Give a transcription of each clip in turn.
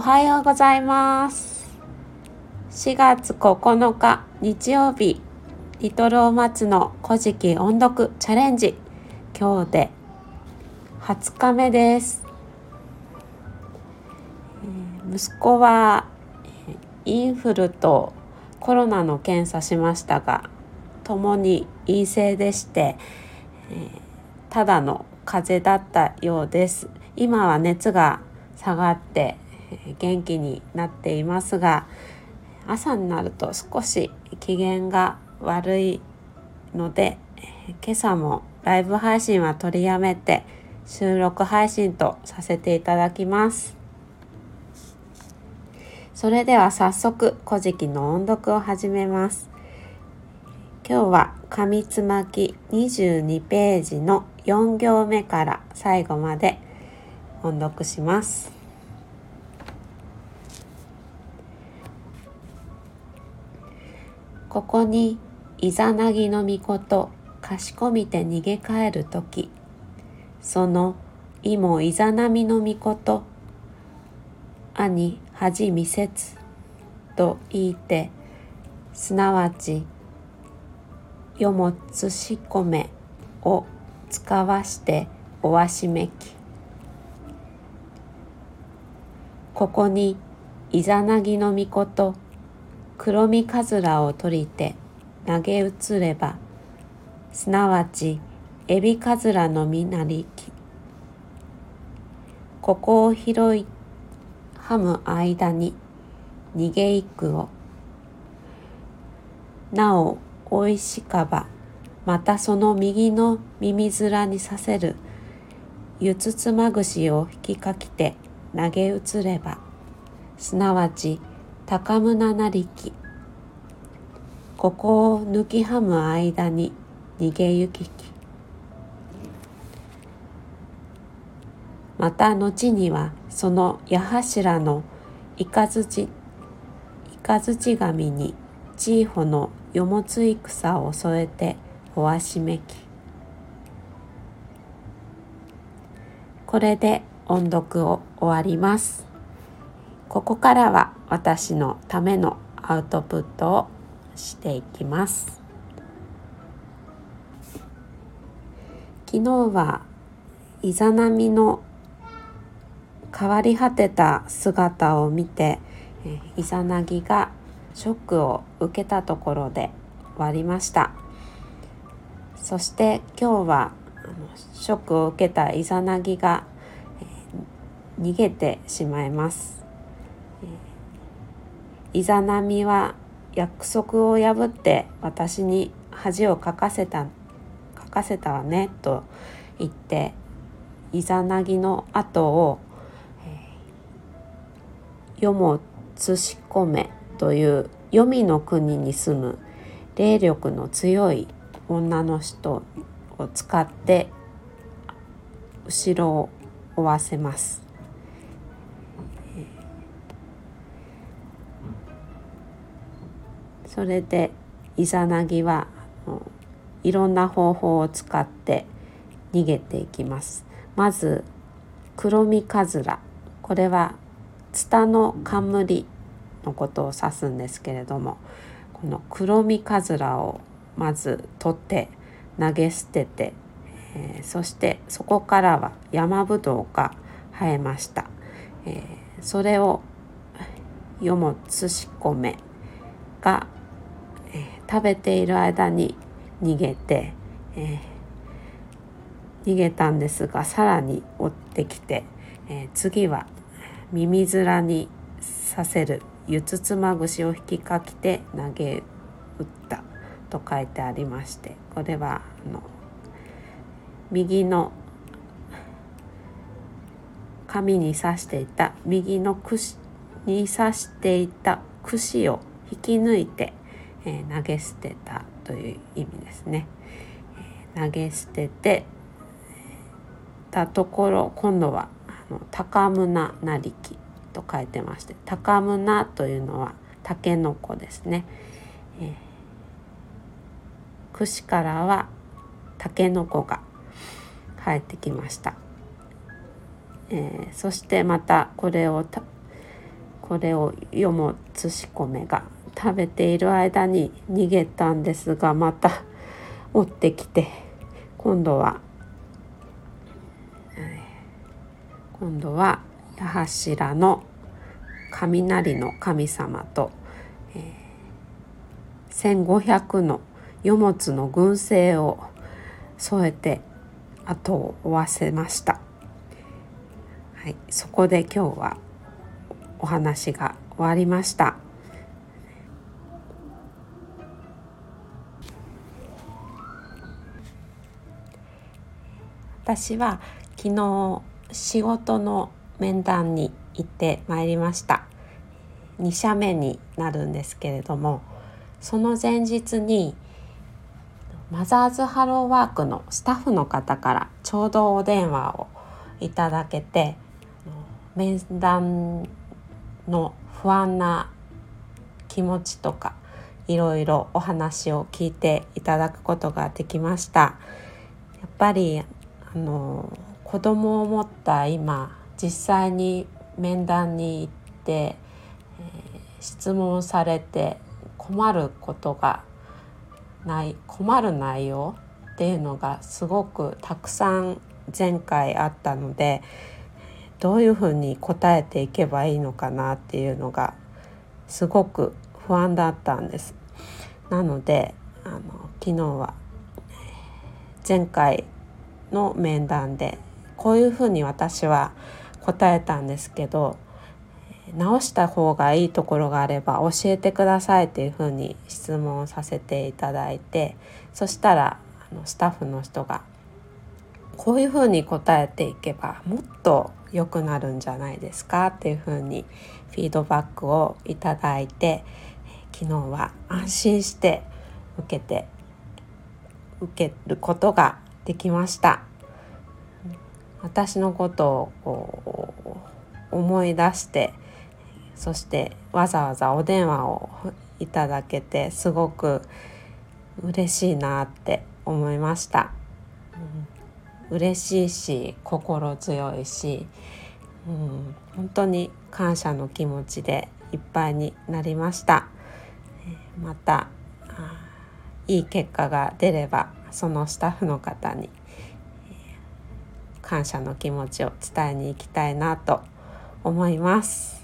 おはようございます。4月9日日曜日リトルお松の古事記音読チャレンジ。今日で20日目です。息子はインフルとコロナの検査しましたがともに陰性でして、ただの風邪だったようです。今は熱が下がって元気になっていますが朝になると少し機嫌が悪いので今朝もライブ配信は取りやめて収録配信とさせていただきます。それでは早速古事記の音読を始めます。今日は紙つまき22ページの4行目から最後まで音読します。ここにイザナギの御事かしこみて逃げ帰る時。そのいもイザナミの御事兄恥見せつ。と言いてすなわちよもつしこめを使わしておわしめき。ここにイザナギの御事黒身かずらを取りて投げ移ればすなわちエビかずらの実なりき。ここを拾いはむ間に逃げいくを。なおおいしかばまたその右の耳面にさせるゆつつまぐしを引きかきて投げ移ればすなわち高胸なりきここを抜きはむ間に逃げ行き。きまた後にはその矢柱のイカズチイカズチ紙にチーホのよもつ戦を添えておわしめき。これで音読を終わります。ここからは私のためのアウトプットをしていきます。昨日はイザナミの変わり果てた姿を見てイザナギがショックを受けたところで終わりました。そして今日はショックを受けたイザナギが逃げてしまいます。イザナミは約束を破って私に恥をかかせたかかせたわねと言ってイザナギの後を「世もつしこめ」という黄泉の国に住む霊力の強い女の人を使って後ろを追わせます。それでイザナギはいろんな方法を使って逃げていきます。まず黒身カズラこれはツタの冠のことを指すんですけれどもこの黒身カズラをまず取って投げ捨てて、えー、そしてそこからは山ぶどうが生えました。えー、それをよもつしこめが食べている間に逃げて、えー、逃げたんですがさらに追ってきて、えー、次は耳面にさせるゆつつまぐしを引きかきて投げ打ったと書いてありましてこれはあの右の紙に刺していた右の串に刺していた串を引き抜いてえー、投げ捨てたという意味ですね。えー、投げ捨ててたところ今度はあの高胸なりきと書いてまして高胸というのはたけのこですね。えー、串からはたけのこが生えてきました。えー、そしてまたこれをこれをよもつし米が食べている間に逃げたんですがまた追ってきて今度は今度は八柱の雷の神様と、えー、1,500の余物の群生を添えて後を追わせました。はい、そこで今日はお話が終わりました。私は昨日仕事の面談に行ってまいりました2社目になるんですけれどもその前日にマザーズハローワークのスタッフの方からちょうどお電話をいただけて面談の不安な気持ちとかいろいろお話を聞いていただくことができました。やっぱりあの子供を持った今実際に面談に行って、えー、質問されて困ることがない困る内容っていうのがすごくたくさん前回あったのでどういうふうに答えていけばいいのかなっていうのがすごく不安だったんです。なのであの昨日は前回の面談でこういうふうに私は答えたんですけど直した方がいいところがあれば教えてくださいっていうふうに質問させていただいてそしたらあのスタッフの人がこういうふうに答えていけばもっと良くなるんじゃないですかっていうふうにフィードバックをいただいて昨日は安心して受けて受けることができました。私のことを思い出してそしてわざわざお電話をいただけてすごく嬉しいなって思いました、嬉しいし心強いし、うん、本当に感謝の気持ちでいっぱいになりましたまたいい結果が出ればそのスタッフの方に感謝の気持ちを伝えに行きたいなと思います。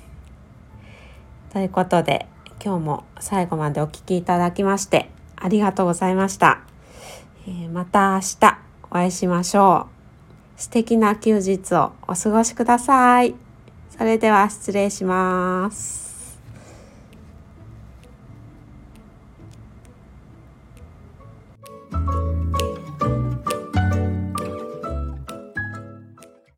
ということで今日も最後までお聴きいただきましてありがとうございました。また明日お会いしましょう。素敵な休日をお過ごしください。それでは失礼します。